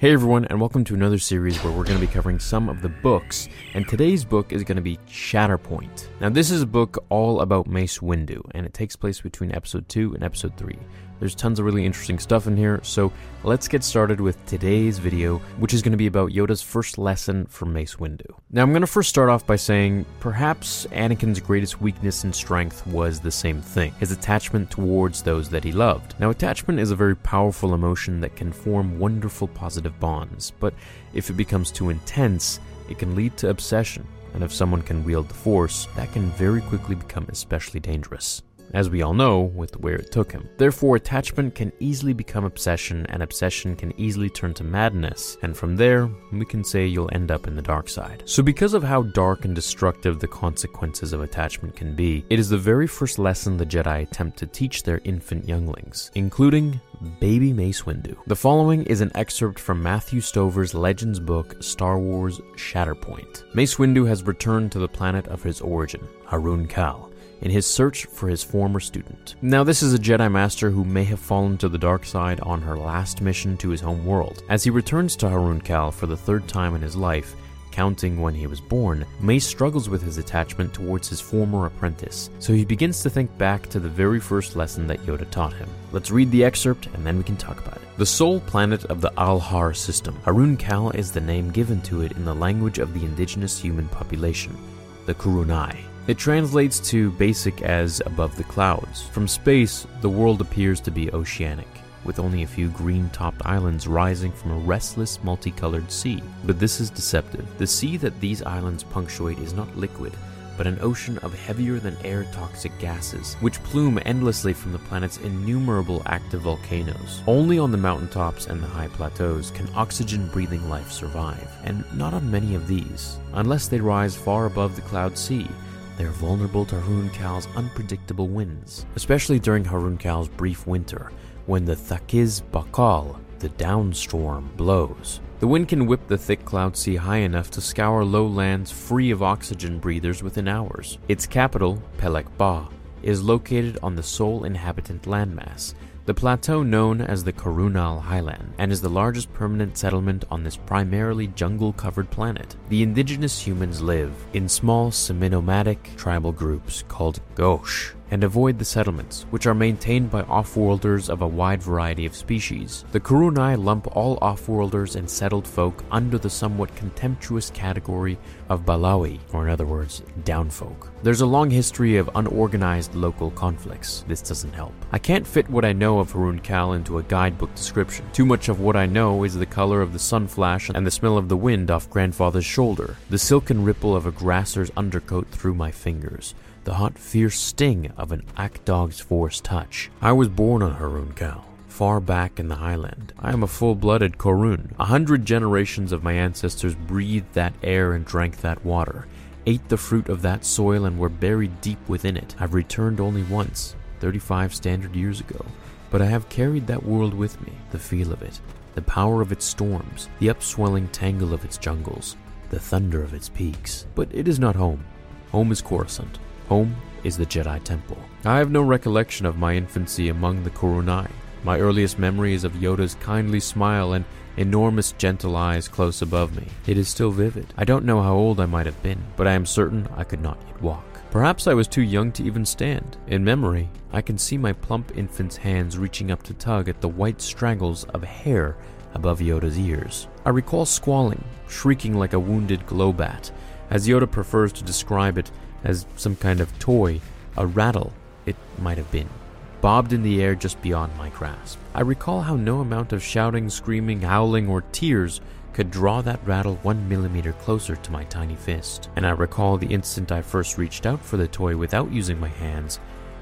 Hey everyone, and welcome to another series where we're going to be covering some of the books, and today's book is going to be Shatterpoint. Now, this is a book all about Mace Windu, and it takes place between episode 2 and episode 3. There's tons of really interesting stuff in here, so let's get started with today's video, which is going to be about Yoda's first lesson for Mace Windu. Now, I'm going to first start off by saying perhaps Anakin's greatest weakness and strength was the same thing his attachment towards those that he loved. Now, attachment is a very powerful emotion that can form wonderful positive bonds, but if it becomes too intense, it can lead to obsession. And if someone can wield the Force, that can very quickly become especially dangerous as we all know with where it took him. Therefore, attachment can easily become obsession, and obsession can easily turn to madness, and from there, we can say you'll end up in the dark side. So, because of how dark and destructive the consequences of attachment can be, it is the very first lesson the Jedi attempt to teach their infant younglings, including Baby Mace Windu. The following is an excerpt from Matthew Stover's Legends book, Star Wars Shatterpoint. Mace Windu has returned to the planet of his origin, Harun Kal in his search for his former student. Now, this is a Jedi Master who may have fallen to the dark side on her last mission to his home world. As he returns to Harun Kal for the third time in his life, counting when he was born, Mace struggles with his attachment towards his former apprentice, so he begins to think back to the very first lesson that Yoda taught him. Let's read the excerpt and then we can talk about it. The sole planet of the Alhar system, Harun Kal is the name given to it in the language of the indigenous human population, the Korunnai. It translates to basic as above the clouds. From space, the world appears to be oceanic, with only a few green topped islands rising from a restless, multicolored sea. But this is deceptive. The sea that these islands punctuate is not liquid, but an ocean of heavier than air toxic gases, which plume endlessly from the planet's innumerable active volcanoes. Only on the mountaintops and the high plateaus can oxygen breathing life survive, and not on many of these, unless they rise far above the cloud sea they're vulnerable to Harun Kal's unpredictable winds, especially during Harun Kal's brief winter, when the Thakiz Bakal, the downstorm, blows. The wind can whip the thick cloud sea high enough to scour lowlands free of oxygen breathers within hours. Its capital, Pelek Baw, is located on the sole inhabitant landmass, the plateau known as the Korunnal Highland and is the largest permanent settlement on this primarily jungle-covered planet. The indigenous humans live in small semi-nomadic tribal groups called Gosh and avoid the settlements, which are maintained by off-worlders of a wide variety of species. The Korunnai lump all off-worlders and settled folk under the somewhat contemptuous category of Balawai, or in other words, downfolk. There's a long history of unorganized local conflicts. This doesn't help. I can't fit what I know of Harun Kal into a guidebook description. Too much of what I know is the color of the sun flash and the smell of the wind off grandfather's shoulder, the silken ripple of a grasser's undercoat through my fingers, the hot, fierce sting of an Akdog's force touch. I was born on Harun Kal, far back in the highland. I am a full-blooded Korun. A hundred generations of my ancestors breathed that air and drank that water, ate the fruit of that soil and were buried deep within it. I've returned only once, 35 standard years ago, but I have carried that world with me, the feel of it, the power of its storms, the upswelling tangle of its jungles, the thunder of its peaks. But it is not home. Home is Coruscant. Home is the Jedi Temple. I have no recollection of my infancy among the Korunnai. My earliest memory is of Yoda's kindly smile and enormous gentle eyes close above me. It is still vivid. I don't know how old I might have been, but I am certain I could not yet walk. Perhaps I was too young to even stand. In memory, I can see my plump infant's hands reaching up to tug at the white straggles of hair above Yoda's ears. I recall squalling, shrieking like a wounded glowbat, as Yoda prefers to describe it as some kind of toy, a rattle, it might have been, bobbed in the air just beyond my grasp. I recall how no amount of shouting, screaming, howling, or tears could draw that rattle one millimeter closer to my tiny fist. And I recall the instant I first reached out for the toy without using my hands,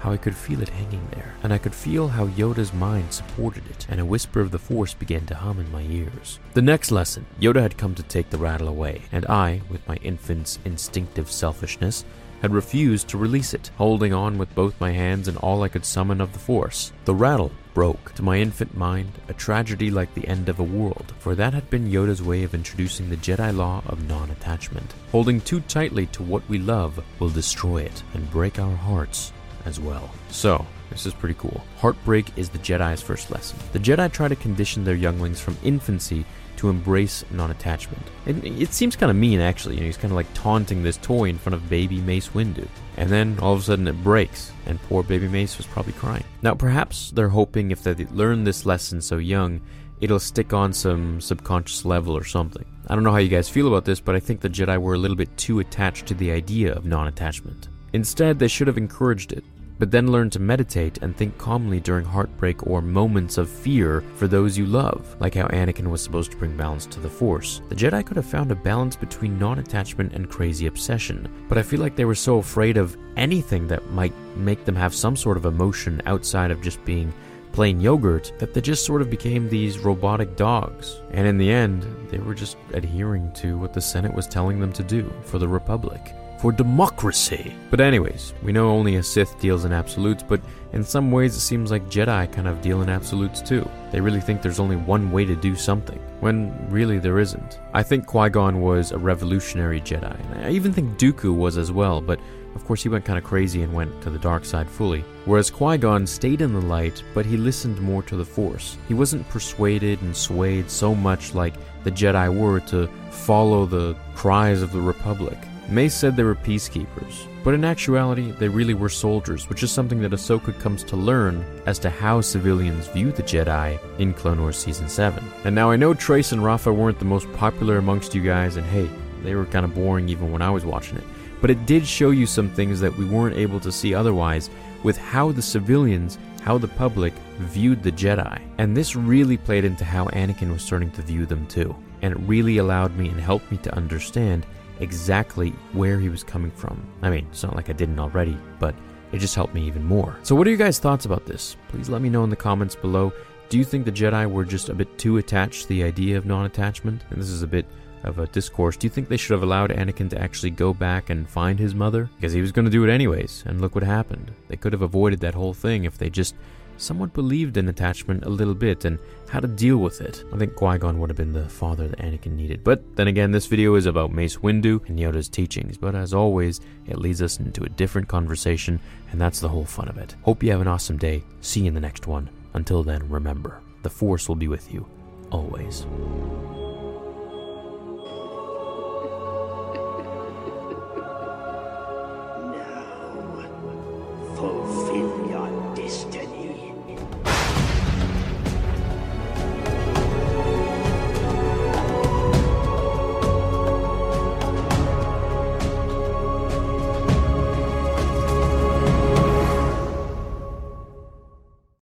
how I could feel it hanging there, and I could feel how Yoda's mind supported it, and a whisper of the Force began to hum in my ears. The next lesson, Yoda had come to take the rattle away, and I, with my infant's instinctive selfishness, had refused to release it, holding on with both my hands and all I could summon of the Force. The rattle broke, to my infant mind, a tragedy like the end of a world, for that had been Yoda's way of introducing the Jedi law of non attachment. Holding too tightly to what we love will destroy it and break our hearts as well. So, this is pretty cool. Heartbreak is the Jedi's first lesson. The Jedi try to condition their younglings from infancy to embrace non-attachment. It, it seems kind of mean, actually. You know, he's kind of like taunting this toy in front of baby Mace Windu. And then all of a sudden it breaks, and poor baby Mace was probably crying. Now, perhaps they're hoping if they learn this lesson so young, it'll stick on some subconscious level or something. I don't know how you guys feel about this, but I think the Jedi were a little bit too attached to the idea of non attachment. Instead, they should have encouraged it but then learn to meditate and think calmly during heartbreak or moments of fear for those you love, like how Anakin was supposed to bring balance to the Force. The Jedi could have found a balance between non attachment and crazy obsession, but I feel like they were so afraid of anything that might make them have some sort of emotion outside of just being plain yogurt that they just sort of became these robotic dogs. And in the end, they were just adhering to what the Senate was telling them to do for the Republic for democracy. But, anyways, we know only a Sith deals in absolutes, but in some ways it seems like Jedi kind of deal in absolutes too. They really think there's only one way to do something, when really there isn't. I think Qui Gon was a revolutionary Jedi, and I even think Dooku was as well, but of course he went kind of crazy and went to the dark side fully. Whereas Qui Gon stayed in the light, but he listened more to the Force. He wasn't persuaded and swayed so much like the Jedi were to follow the cries of the Republic. Mace said they were peacekeepers, but in actuality, they really were soldiers, which is something that Ahsoka comes to learn as to how civilians view the Jedi in Clone Wars Season 7. And now I know Trace and Rafa weren't the most popular amongst you guys, and hey, they were kind of boring even when I was watching it, but it did show you some things that we weren't able to see otherwise with how the civilians, how the public viewed the Jedi. And this really played into how Anakin was starting to view them too. And it really allowed me and helped me to understand exactly where he was coming from. I mean, it's not like I didn't already, but it just helped me even more. So, what are your guys' thoughts about this? Please let me know in the comments below. Do you think the Jedi were just a bit too attached to the idea of non attachment? And this is a bit of a discourse. Do you think they should have allowed Anakin to actually go back and find his mother? Because he was going to do it anyways, and look what happened. They could have avoided that whole thing if they just somewhat believed in attachment a little bit and how to deal with it. I think Qui Gon would have been the father that Anakin needed. But then again, this video is about Mace Windu and Yoda's teachings. But as always, it leads us into a different conversation, and that's the whole fun of it. Hope you have an awesome day. See you in the next one. Until then, remember, the Force will be with you always.